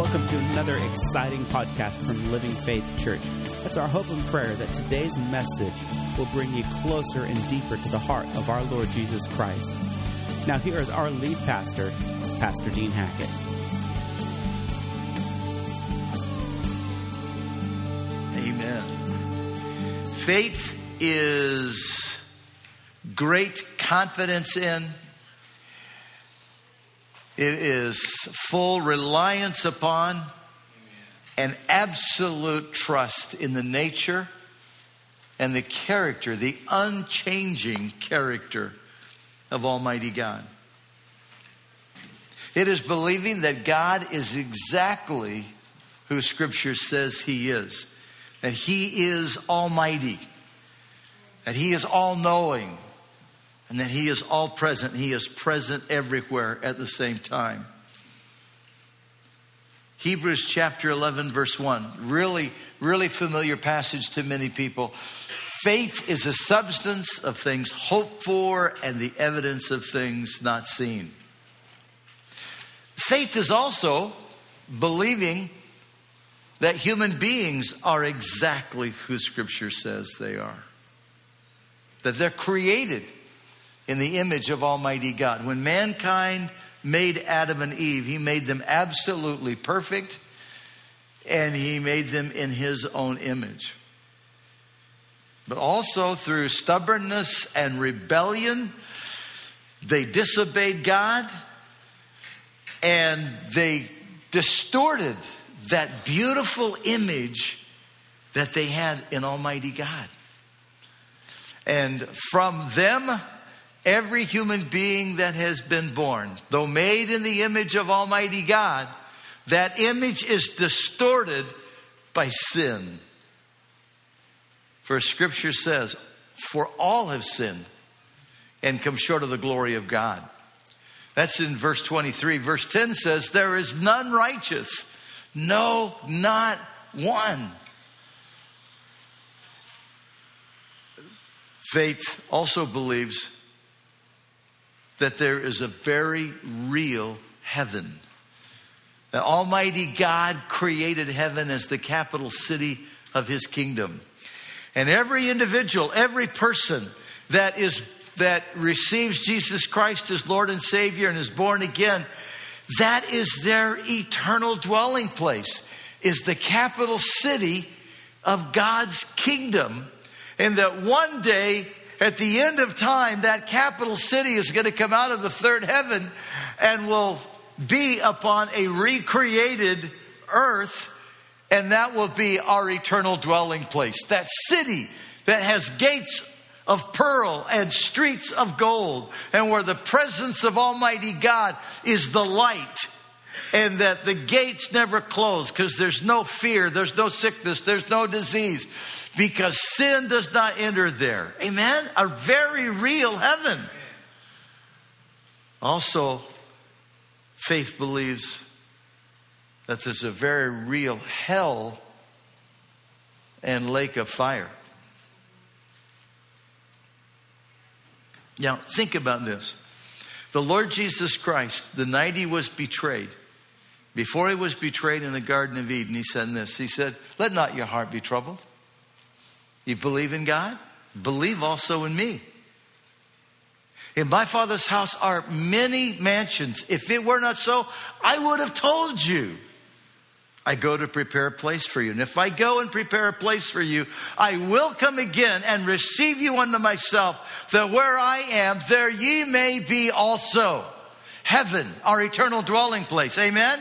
Welcome to another exciting podcast from Living Faith Church. It's our hope and prayer that today's message will bring you closer and deeper to the heart of our Lord Jesus Christ. Now, here is our lead pastor, Pastor Dean Hackett. Amen. Faith is great confidence in, it is full reliance upon, and absolute trust in the nature and the character, the unchanging character of Almighty God. It is believing that God is exactly who Scripture says He is, that He is Almighty, that He is all knowing, and that He is all present. He is present everywhere at the same time. Hebrews chapter 11, verse 1. Really, really familiar passage to many people. Faith is the substance of things hoped for and the evidence of things not seen. Faith is also believing that human beings are exactly who Scripture says they are, that they're created in the image of Almighty God. When mankind made Adam and Eve, he made them absolutely perfect and he made them in his own image. But also through stubbornness and rebellion, they disobeyed God and they distorted that beautiful image that they had in Almighty God. And from them, every human being that has been born, though made in the image of Almighty God, that image is distorted by sin. For Scripture says, For all have sinned and come short of the glory of God. That's in verse 23. Verse 10 says, There is none righteous, no, not one. Faith also believes that there is a very real heaven. That Almighty God created heaven as the capital city of His kingdom. And every individual, every person that is that receives Jesus Christ as Lord and Savior and is born again, that is their eternal dwelling place, is the capital city of God's kingdom. And that one day, at the end of time, that capital city is going to come out of the third heaven and will be upon a recreated earth, and that will be our eternal dwelling place. That city that has gates of pearl and streets of gold, and where the presence of Almighty God is the light, and that the gates never close because there's no fear, there's no sickness, there's no disease, because sin does not enter there. Amen? A very real heaven. Also, faith believes that there's a very real hell and lake of fire. Now, think about this. The Lord Jesus Christ, the night he was betrayed, before he was betrayed in the Garden of Eden, he said this He said, Let not your heart be troubled. You believe in God? Believe also in me. In my Father's house are many mansions. If it were not so, I would have told you. I go to prepare a place for you. And if I go and prepare a place for you, I will come again and receive you unto myself, that where I am, there ye may be also. Heaven, our eternal dwelling place. Amen?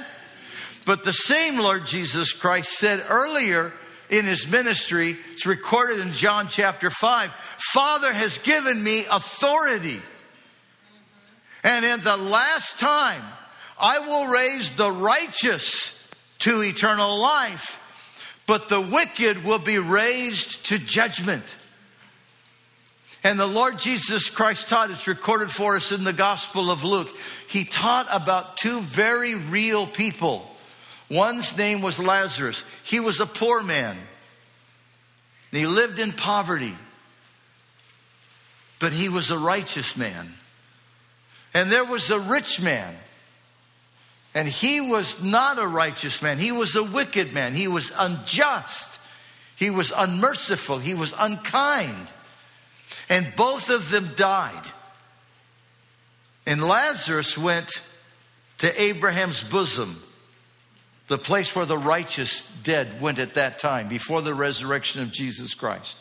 But the same Lord Jesus Christ said earlier in his ministry, it's recorded in John chapter 5, Father has given me authority. And in the last time, I will raise the righteous to eternal life, but the wicked will be raised to judgment. And the Lord Jesus Christ taught, it's recorded for us in the Gospel of Luke. He taught about two very real people. One's name was Lazarus. He was a poor man. He lived in poverty. But he was a righteous man. And there was a rich man. And he was not a righteous man. He was a wicked man. He was unjust. He was unmerciful. He was unkind. And both of them died. And Lazarus went to Abraham's bosom, the place where the righteous dead went at that time, before the resurrection of Jesus Christ.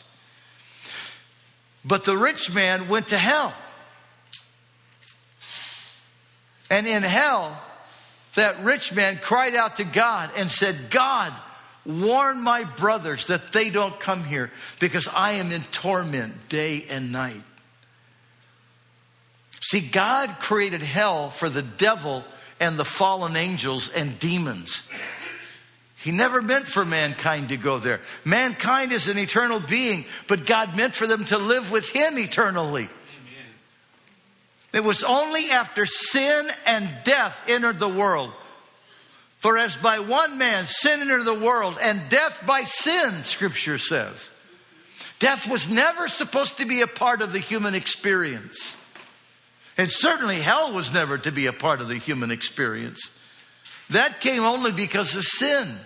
But the rich man went to hell. And in hell, that rich man cried out to God and said, God, warn my brothers that they don't come here because I am in torment day and night. See, God created hell for the devil and the fallen angels and demons. He never meant for mankind to go there. Mankind is an eternal being, but God meant for them to live with Him eternally. Amen. It was only after sin and death entered the world. For as by one man sin entered the world, and death by sin, Scripture says. Death was never supposed to be a part of the human experience. And certainly hell was never to be a part of the human experience. That came only because of sin.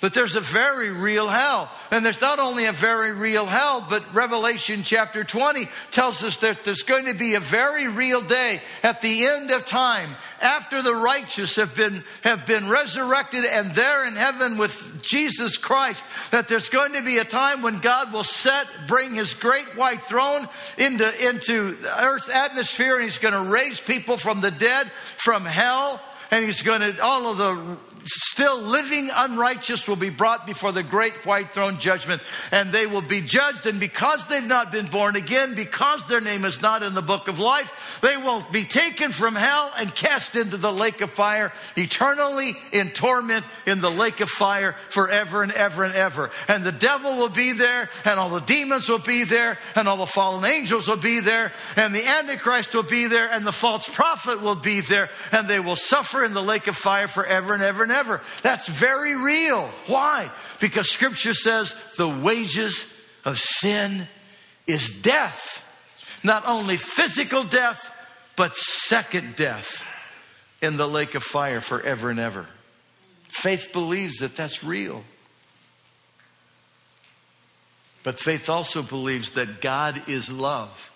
But there's a very real hell. And there's not only a very real hell, but Revelation chapter 20 tells us that there's going to be a very real day at the end of time after the righteous have been, have been resurrected and there in heaven with Jesus Christ, that there's going to be a time when God will set, bring his great white throne into, into earth's atmosphere and he's going to raise people from the dead, from hell, and he's going to, all of the still living unrighteous will be brought before the great white throne judgment and they will be judged. And because they've not been born again, because their name is not in the book of life, they will be taken from hell and cast into the lake of fire, eternally in torment in the lake of fire forever and ever and ever. And the devil will be there and all the demons will be there and all the fallen angels will be there and the Antichrist will be there and the false prophet will be there and they will suffer in the lake of fire forever and ever and ever. That's very real. Why? Because scripture says the wages of sin is death. Not only physical death, but second death in the lake of fire forever and ever. Faith believes that that's real. But faith also believes that God is love.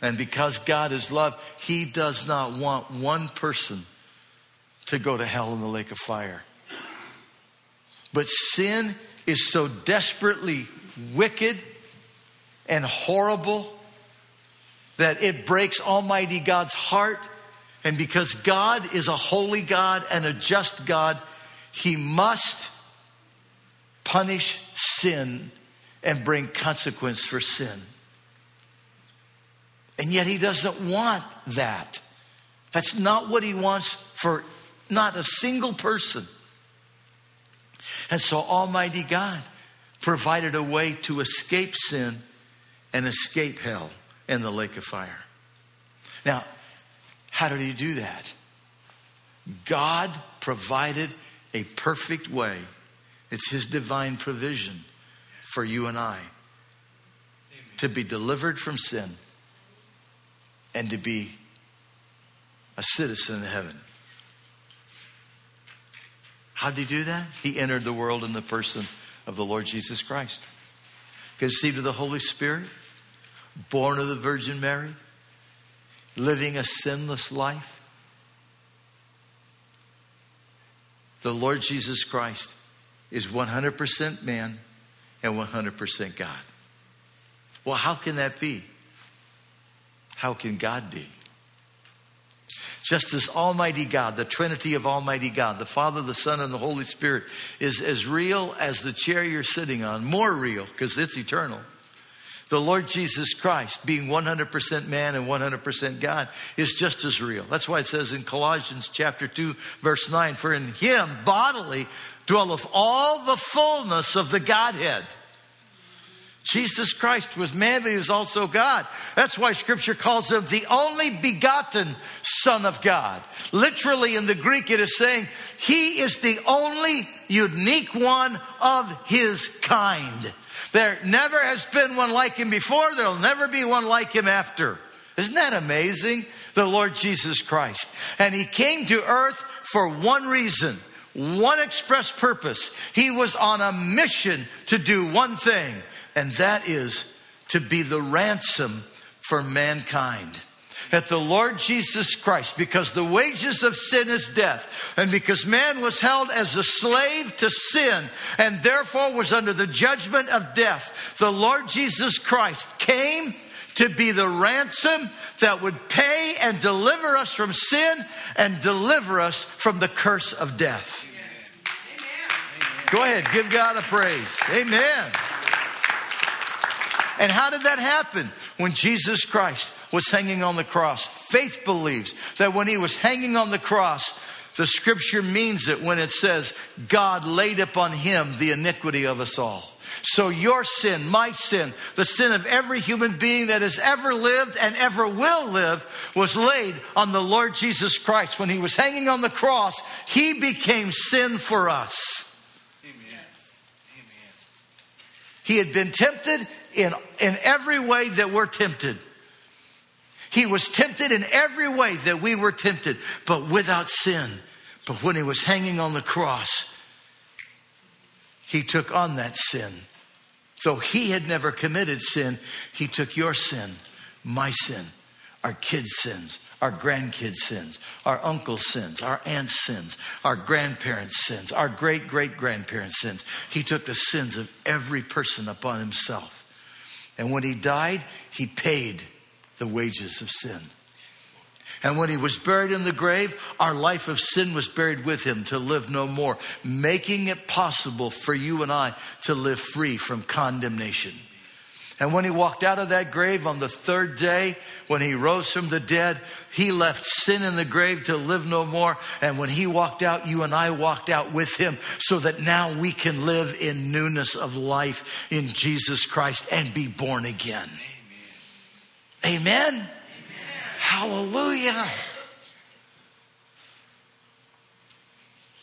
And because God is love, He does not want one person to go to hell in the lake of fire. But sin is so desperately wicked and horrible that it breaks Almighty God's heart. And because God is a holy God and a just God, He must punish sin and bring consequence for sin. And yet He doesn't want that. That's not what He wants for not a single person. And so Almighty God provided a way to escape sin and escape hell in the lake of fire. Now, how did he do that? God provided a perfect way. It's his divine provision for you and I to be delivered from sin and to be a citizen in heaven. How did he do that? He entered the world in the person of the Lord Jesus Christ. Conceived of the Holy Spirit, born of the Virgin Mary, living a sinless life. The Lord Jesus Christ is 100% man and 100% God. Well, how can that be? How can God be? Just as Almighty God, the Trinity of Almighty God, the Father, the Son, and the Holy Spirit is as real as the chair you're sitting on, more real because it's eternal. The Lord Jesus Christ, being 100% man and 100% God, is just as real. That's why it says in Colossians chapter 2, verse 9, for in him bodily dwelleth all the fullness of the Godhead. Jesus Christ was man, but he was also God. That's why scripture calls him the only begotten Son of God. Literally in the Greek, it is saying he is the only unique one of his kind. There never has been one like him before. There'll never be one like him after. Isn't that amazing? The Lord Jesus Christ. And he came to earth for one reason, one express purpose. He was on a mission to do one thing, and that is to be the ransom for mankind that the Lord Jesus Christ, because the wages of sin is death, and because man was held as a slave to sin and therefore was under the judgment of death, the Lord Jesus Christ came to be the ransom that would pay and deliver us from sin and deliver us from the curse of death. Amen. Go ahead, give God a praise. Amen. And how did that happen? When Jesus Christ was hanging on the cross. Faith believes that when he was hanging on the cross, the scripture means it when it says, God laid upon him the iniquity of us all. So your sin, my sin, the sin of every human being that has ever lived and ever will live was laid on the Lord Jesus Christ. When he was hanging on the cross, he became sin for us. Amen. Amen. He had been tempted in, in every way that we're tempted. He was tempted in every way that we were tempted, but without sin. But when he was hanging on the cross, he took on that sin. Though he had never committed sin, he took your sin, my sin, our kids' sins, our grandkids' sins, our uncle's sins, our aunt's sins, our grandparents' sins, our great great grandparents' sins. He took the sins of every person upon himself. And when he died, he paid the wages of sin. And when he was buried in the grave, our life of sin was buried with him to live no more, making it possible for you and I to live free from condemnation. And when he walked out of that grave on the third day, when he rose from the dead, he left sin in the grave to live no more. And when he walked out, you and I walked out with him so that now we can live in newness of life in Jesus Christ and be born again. Amen? Amen. Hallelujah.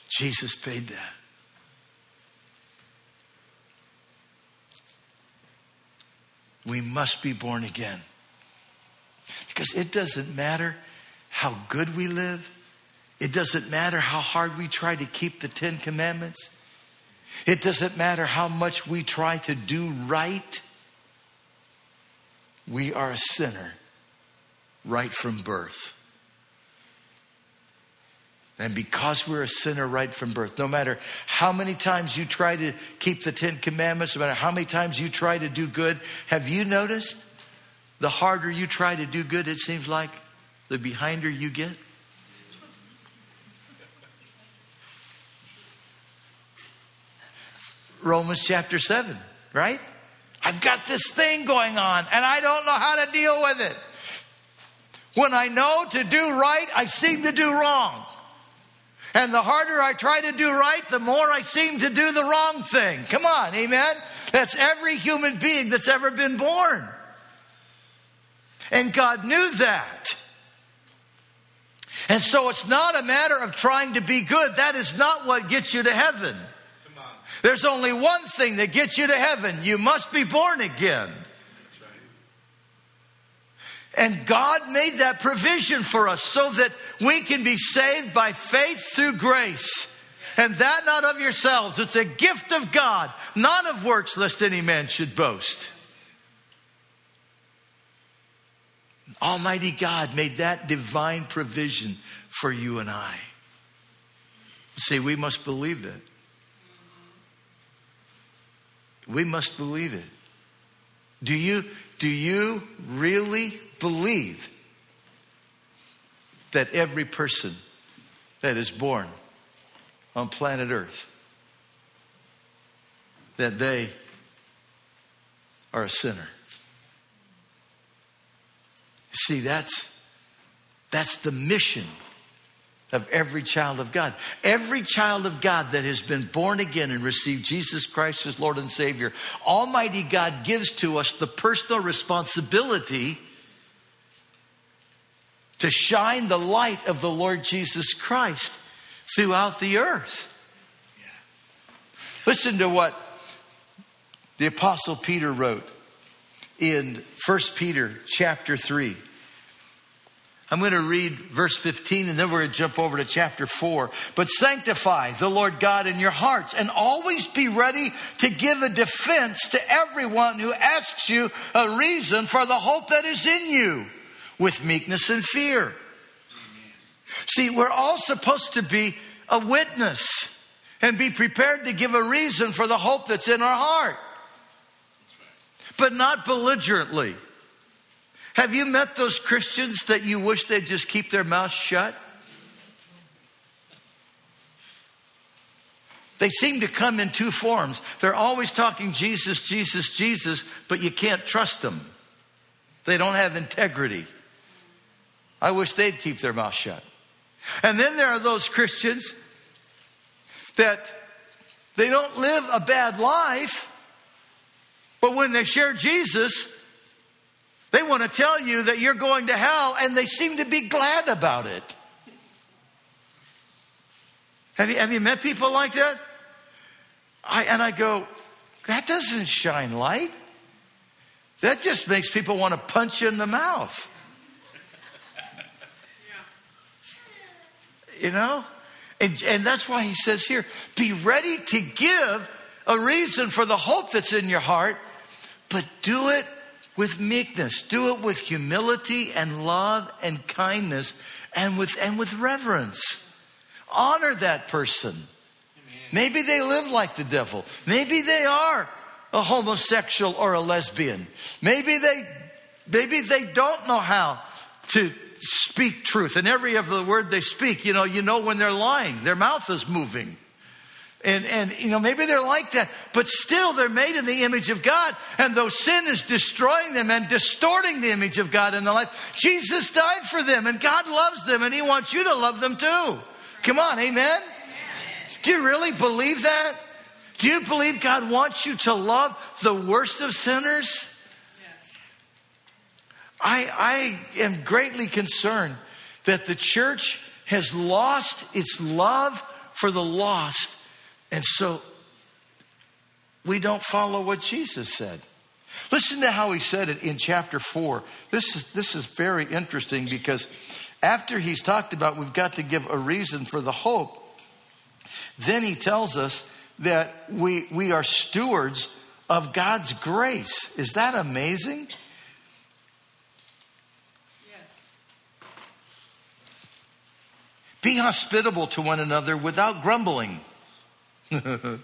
Jesus paid that. We must be born again. Because it doesn't matter how good we live, it doesn't matter how hard we try to keep the Ten Commandments, it doesn't matter how much we try to do right we are a sinner right from birth. And because we're a sinner right from birth, no matter how many times you try to keep the Ten Commandments, no matter how many times you try to do good, have you noticed the harder you try to do good, it seems like the behinder you get? Romans chapter 7, right? I've got this thing going on and I don't know how to deal with it. When I know to do right, I seem to do wrong. And the harder I try to do right, the more I seem to do the wrong thing. Come on, amen? That's every human being that's ever been born. And God knew that. And so it's not a matter of trying to be good. That is not what gets you to heaven. There's only one thing that gets you to heaven. You must be born again. And God made that provision for us so that we can be saved by faith through grace. And that not of yourselves. It's a gift of God, not of works, lest any man should boast. Almighty God made that divine provision for you and I. See, we must believe it. We must believe it. Do you, do you really believe that every person that is born on planet Earth that they are a sinner? See, that's that's the mission of every child of God. Every child of God that has been born again and received Jesus Christ as Lord and Savior, Almighty God gives to us the personal responsibility to shine the light of the Lord Jesus Christ throughout the earth. Listen to what the apostle Peter wrote in 1 Peter chapter 3 I'm going to read verse 15 and then we're going to jump over to chapter 4. But sanctify the Lord God in your hearts and always be ready to give a defense to everyone who asks you a reason for the hope that is in you with meekness and fear. See, we're all supposed to be a witness and be prepared to give a reason for the hope that's in our heart, but not belligerently. Have you met those Christians that you wish they'd just keep their mouth shut? They seem to come in two forms. They're always talking Jesus, Jesus, Jesus, but you can't trust them. They don't have integrity. I wish they'd keep their mouth shut. And then there are those Christians that they don't live a bad life, but when they share Jesus, they want to tell you that you're going to hell, and they seem to be glad about it. Have you, have you met people like that? I, and I go, that doesn't shine light. That just makes people want to punch you in the mouth. You know? And, and that's why he says here be ready to give a reason for the hope that's in your heart, but do it with meekness. Do it with humility and love and kindness and with, and with reverence. Honor that person. Maybe they live like the devil. Maybe they are a homosexual or a lesbian. Maybe they, maybe they don't know how to speak truth. And every other word they speak, you know, you know when they're lying. Their mouth is moving. And, and, you know, maybe they're like that, but still they're made in the image of God. And though sin is destroying them and distorting the image of God in their life, Jesus died for them and God loves them and He wants you to love them too. Come on, amen? Do you really believe that? Do you believe God wants you to love the worst of sinners? I, I am greatly concerned that the church has lost its love for the lost and so we don't follow what Jesus said. Listen to how he said it in chapter 4. This is, this is very interesting because after he's talked about we've got to give a reason for the hope, then he tells us that we, we are stewards of God's grace. Is that amazing? Yes. Be hospitable to one another without grumbling. Did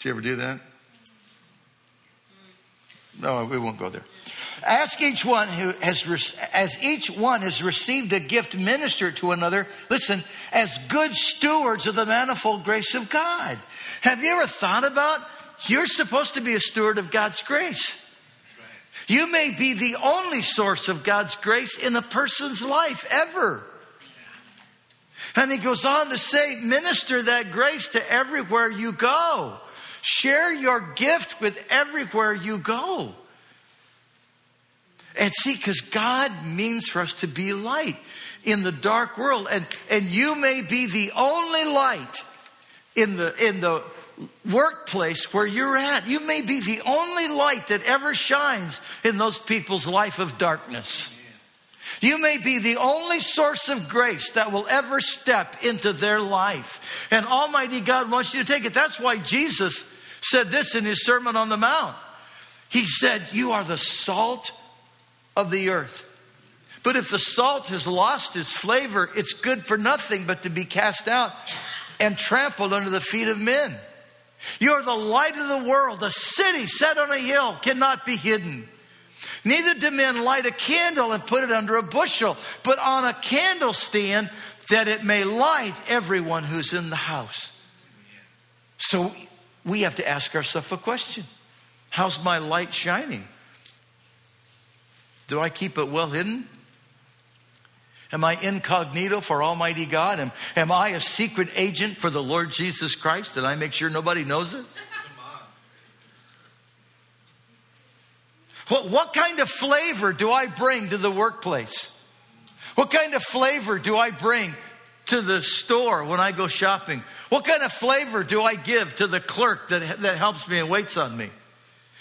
you ever do that? No, we won't go there. Ask each one who has, as each one has received a gift, minister to another, listen, as good stewards of the manifold grace of God. Have you ever thought about you're supposed to be a steward of God's grace? You may be the only source of God's grace in a person's life ever. And he goes on to say, minister that grace to everywhere you go. Share your gift with everywhere you go. And see, because God means for us to be light in the dark world. And, and you may be the only light in the, in the workplace where you're at. You may be the only light that ever shines in those people's life of darkness. You may be the only source of grace that will ever step into their life. And Almighty God wants you to take it. That's why Jesus said this in his Sermon on the Mount. He said, You are the salt of the earth. But if the salt has lost its flavor, it's good for nothing but to be cast out and trampled under the feet of men. You're the light of the world. A city set on a hill cannot be hidden. Neither do men light a candle and put it under a bushel, but on a candlestand that it may light everyone who's in the house. So we have to ask ourselves a question How's my light shining? Do I keep it well hidden? Am I incognito for Almighty God? Am, am I a secret agent for the Lord Jesus Christ? Did I make sure nobody knows it? What, what kind of flavor do I bring to the workplace? What kind of flavor do I bring to the store when I go shopping? What kind of flavor do I give to the clerk that, that helps me and waits on me?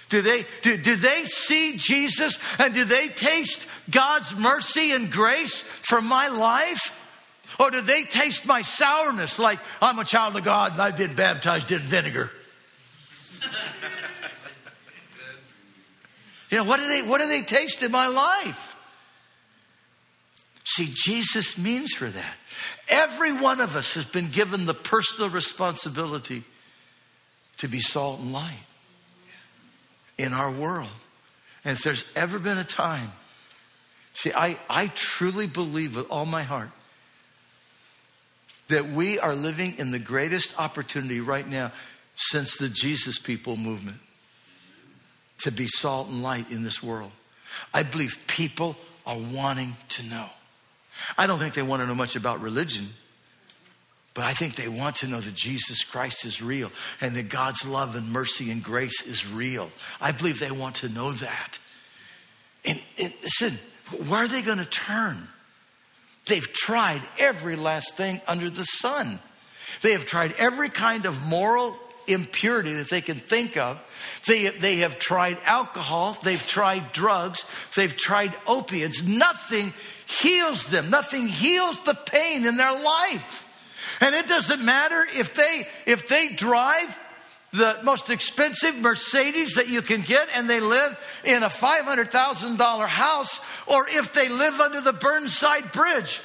Do they, do, do they see Jesus and do they taste God's mercy and grace for my life? Or do they taste my sourness like I'm a child of God and I've been baptized in vinegar? you know, what do they, what do they taste in my life? See, Jesus means for that. Every one of us has been given the personal responsibility to be salt and light in our world. And if there's ever been a time, see, I, I truly believe with all my heart that we are living in the greatest opportunity right now since the Jesus People movement to be salt and light in this world. I believe people are wanting to know. I don't think they want to know much about religion. But I think they want to know that Jesus Christ is real and that God's love and mercy and grace is real. I believe they want to know that. And, and listen, where are they going to turn? They've tried every last thing under the sun. They have tried every kind of moral impurity that they can think of. They, they have tried alcohol, they've tried drugs, they've tried opiates. Nothing heals them, nothing heals the pain in their life. And it doesn't matter if they if they drive the most expensive Mercedes that you can get and they live in a $500,000 house or if they live under the Burnside Bridge.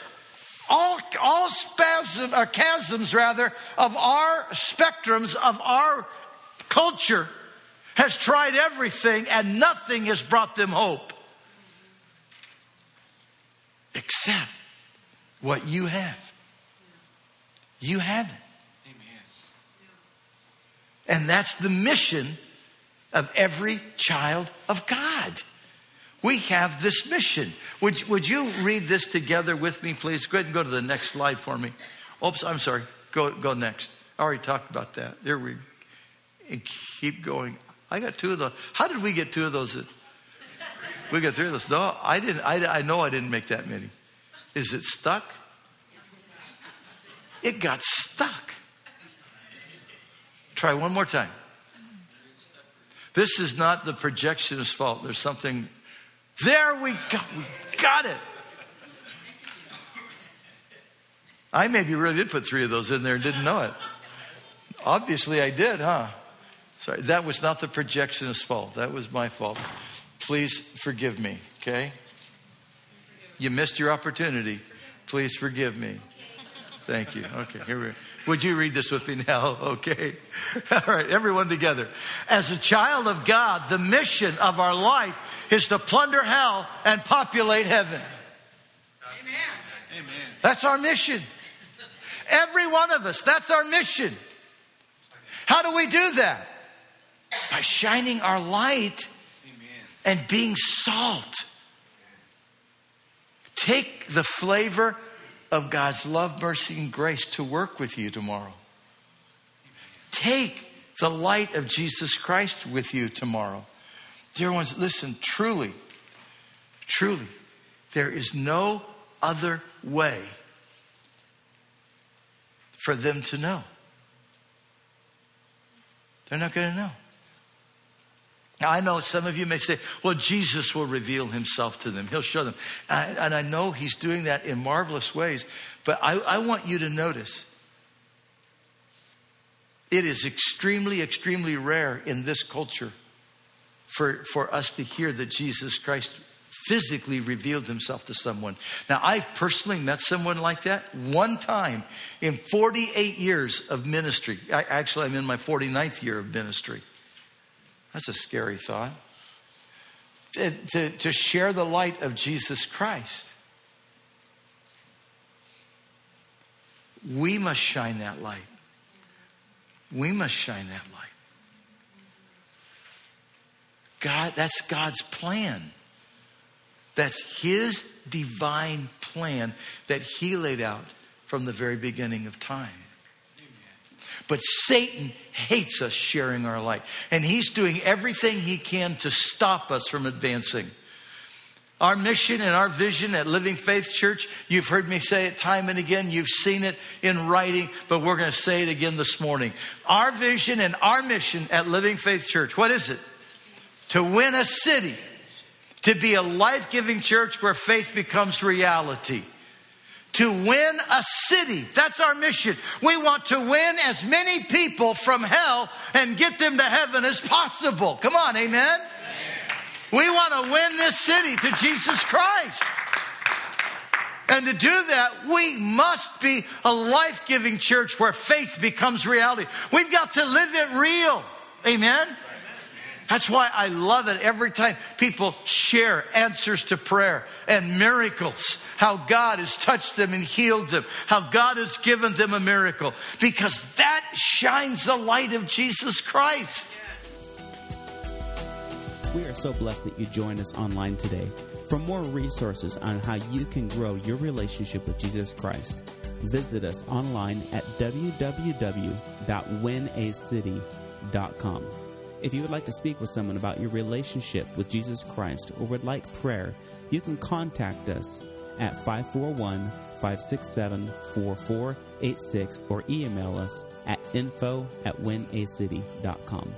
All, all spasm, or chasms rather, of our spectrums, of our culture has tried everything and nothing has brought them hope. Except what you have. You have it. Amen. And that's the mission of every child of God. We have this mission. Would, would you read this together with me, please? Go ahead and go to the next slide for me. Oops, I'm sorry. Go, go next. I already talked about that. Here we and keep going. I got two of those. How did we get two of those? We got three of those. No, I didn't. I, I know I didn't make that many. Is it stuck? It got stuck. Try one more time. This is not the projectionist's fault. There's something. There we go. We got it. I maybe really did put three of those in there and didn't know it. Obviously, I did, huh? Sorry, that was not the projectionist's fault. That was my fault. Please forgive me, okay? You missed your opportunity. Please forgive me. Thank you. Okay, here we are. Would you read this with me now? Okay. All right, everyone together. As a child of God, the mission of our life is to plunder hell and populate heaven. Amen. Amen. That's our mission. Every one of us, that's our mission. How do we do that? By shining our light and being salt. Take the flavor of God's love, mercy, and grace to work with you tomorrow. Take the light of Jesus Christ with you tomorrow. Dear ones, listen, truly, truly, there is no other way for them to know. They're not going to know. Now, I know some of you may say, well, Jesus will reveal himself to them. He'll show them. And I know he's doing that in marvelous ways. But I, I want you to notice it is extremely, extremely rare in this culture for, for us to hear that Jesus Christ physically revealed himself to someone. Now, I've personally met someone like that one time in 48 years of ministry. I, actually, I'm in my 49th year of ministry. That's a scary thought. To, to, to share the light of Jesus Christ. We must shine that light. We must shine that light. God, that's God's plan. That's His divine plan that He laid out from the very beginning of time. But Satan hates us sharing our light. And he's doing everything he can to stop us from advancing. Our mission and our vision at Living Faith Church, you've heard me say it time and again. You've seen it in writing, but we're going to say it again this morning. Our vision and our mission at Living Faith Church, what is it? to win a city, to be a life giving church where faith becomes reality. To win a city. That's our mission. We want to win as many people from hell and get them to heaven as possible. Come on, amen? amen. We want to win this city to Jesus Christ. And to do that, we must be a life giving church where faith becomes reality. We've got to live it real. Amen? That's why I love it every time people share answers to prayer and miracles, how God has touched them and healed them, how God has given them a miracle, because that shines the light of Jesus Christ. We are so blessed that you joined us online today. For more resources on how you can grow your relationship with Jesus Christ, visit us online at www.winacity.com. If you would like to speak with someone about your relationship with Jesus Christ or would like prayer, you can contact us at 541 567 4486 or email us at info at winacity.com.